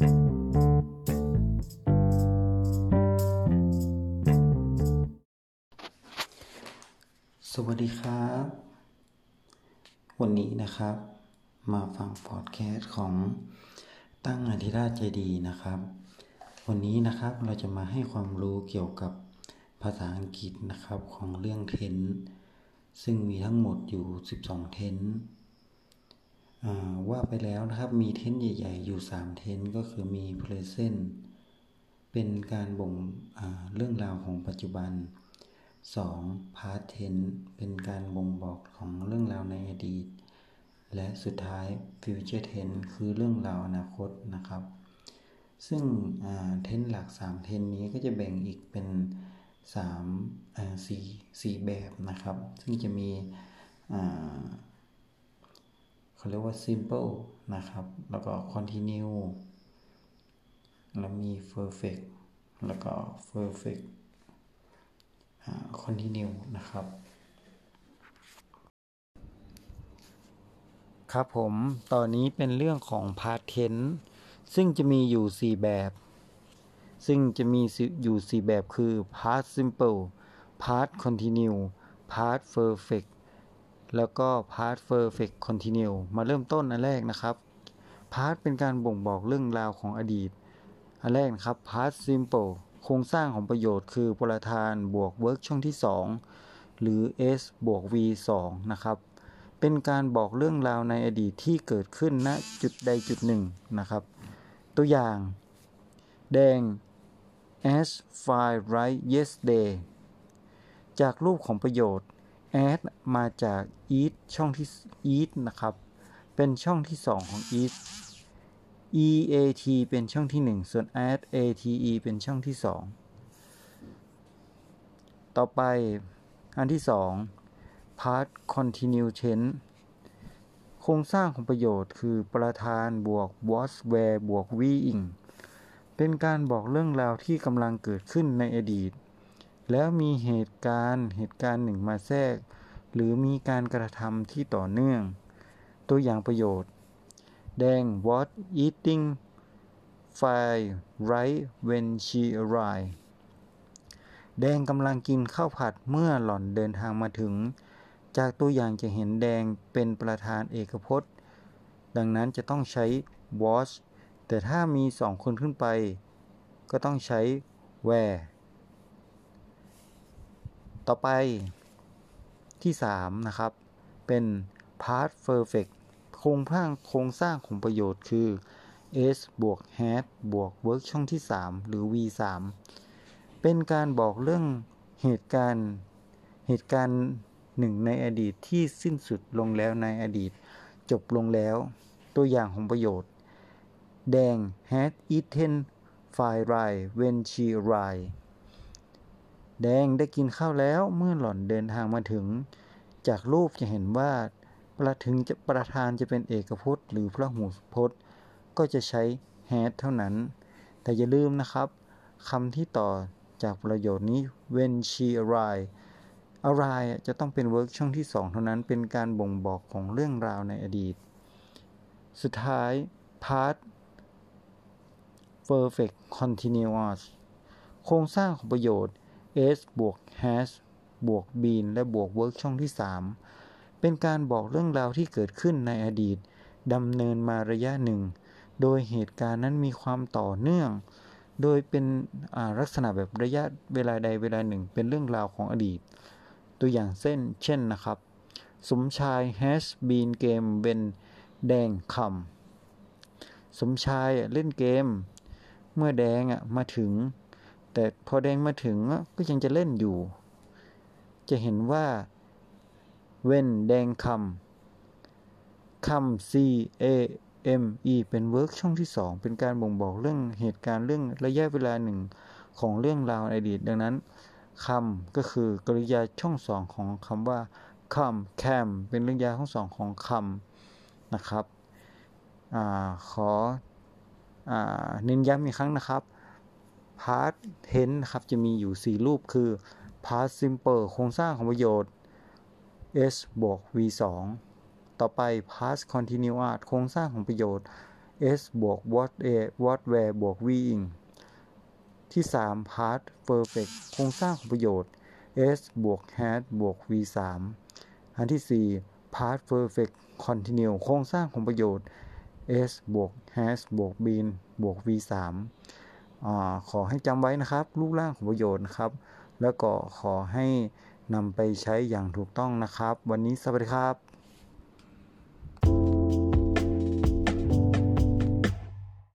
สวัสดีครับ วันนี้นะครับ มาฟังพอดแคสต์ของตั้งอธิราชเจดีนะครับ วันนี้นะครับเราจะมาให้ความรู้เกี่ยวกับภาษาอังกฤษนะครับของเรื่องเทนซึ่งมีทั้งหมดอยู่ 12 เทน ว่าไปแล้วนะครับมีเทนใหญ่ ๆ อยู่ 3 เทนก็คือมี present เป็นการบ่งเรื่องราวของปัจจุบัน 2. past tense เป็นการบ่งบอกของเรื่องราวในอดีต และสุดท้าย future tense คือเรื่องราวอนาคตนะครับ ซึ่งเทนหลัก 3 เทนนี้ก็จะแบ่งอีกเป็น3 4 4แบบนะครับ ซึ่งจะมี เขาเรียกว่า simple นะครับ แล้วก็ continue แล้วมี perfect แล้วก็ perfect continue นะครับ ครับผมตอนนี้เป็นเรื่องของ past tense ซึ่งจะมีอยู่ 4 แบบ ซึ่งจะมีอยู่ 4 แบบคือ past simple past continue past perfect แล้วก็ past perfect continue มาเริ่มต้นอันแรกนะครับ past เป็นการบ่งบอกเรื่องราวของอดีต อันแรกนะครับ past simple โครงสร้างของประโยคคือประธานบวก verb ช่องที่ 2 หรือ s บวก v 2นะครับ เป็นการบอกเรื่องราวในอดีตที่เกิดขึ้นณจุดใดจุดหนึ่งนะครับ ตัวอย่าง แดง as fine right yesterday จากรูปของประโยชน์ as มาจาก eat ช่องที่ eat นะครับ เป็นช่องที่ 2 ของ eat EAT เป็นช่องที่ 1 ส่วน add ATE เป็นช่องที่ 2 ต่อไปอันที่ 2 part continue tense โครงสร้างของประโยชน์คือประธานบวก was where บวก weing เป็นการบอกเรื่องราวที่กำลังเกิดขึ้นในอดีต แล้วมีเหตุการณ์เหตุการณ์หนึ่งมาแทรก หรือมีการกระทำที่ต่อเนื่อง ตัวอย่างประโยชน์ แดง what eating fire right when she arrived แดงกำลังกินข้าวผัดเมื่อหล่อนเดินทางมาถึง จากตัวอย่างจะเห็นแดงเป็นประธานเอกพจน์ ดังนั้นจะต้องใช้ was แต่ถ้ามีสองคนขึ้นไป ก็ต้องใช้ where ต่อไปที่ 3 นะครับ เป็น past perfect โครงสร้างโครงสร้างของประโยชน์คือ s บวก had บวก work ช่องที่ 3 หรือ v 3เป็นการบอกเรื่องเหตุการณ์เหตุการณ์หนึ่งในอดีตที่สิ้นสุดลงแล้วในอดีต จบลงแล้ว ตัวอย่างของประโยชน์ แดง had eaten fried rice when she arrived แดงได้กินข้าวแล้วเมื่อหล่อนเดินทางมาถึง จากรูปจะเห็นว่าประถึงจะประธานจะเป็นเอกพจน์ หรือพระหูพจน์ ก็จะใช้ had เท่านั้น แต่อย่าลืมนะครับคำที่ต่อจากประโยชน์นี้ when she arrived arrive จะต้องเป็น work ช่องที่ 2 เท่านั้นเป็นการบ่งบอกของเรื่องราวในอดีต สุดท้าย part perfect continuous โครงสร้างของประโยชน์ s บวก has บวก been และบวก work ช่องที่ 3 เป็นการบอกเรื่องราวที่เกิดขึ้นในอดีตดำเนินมาระยะหนึ่ง โดยเหตุการณ์นั้นมีความต่อเนื่อง โดยเป็นลักษณะแบบระยะเวลาใดเวลาหนึ่ง เป็นเรื่องราวของอดีต ตัวอย่างเส้น เช่นนะครับ สมชาย has been game เป็นแดงคำสมชายเล่นเกม เมื่อแดงมาถึง แต่พอแดงมาถึงก็ยังจะเล่นอยู่ จะเห็นว่า เว้นแดงคำคำ C A M E เป็นเวิร์กช่องที่ 2 เป็นการบ่งบอกเรื่องเหตุการณ์เรื่องระยะเวลาหนึ่งของเรื่องราวในอดีต ดังนั้นคำก็คือกริยาช่องสองของคำว่าคำแคมเป็นเรื่องยาช่องสองของคำนะครับอขออเน้นย้ำอีกครั้งนะครับ past tense นะครับ จะมีอยู่ 4 รูปคือ past simple โครงสร้างของประโยชน์ s บวก v 2ต่อไป past continuous โครงสร้างของประโยชน์ s บวก what a what where บวก being ที่ 3 part perfect โครงสร้างของประโยชน์ s บวก had บวก v 3อันที่ 4 part perfect continue โครงสร้างของประโยชน์ s บวก has บวก been บวก v 3 ขอให้จำไว้นะครับรูปร่างของประโยชน์นะครับ แล้วก็ขอให้นำไปใช้อย่างถูกต้องนะครับ วันนี้สวัสดีครับ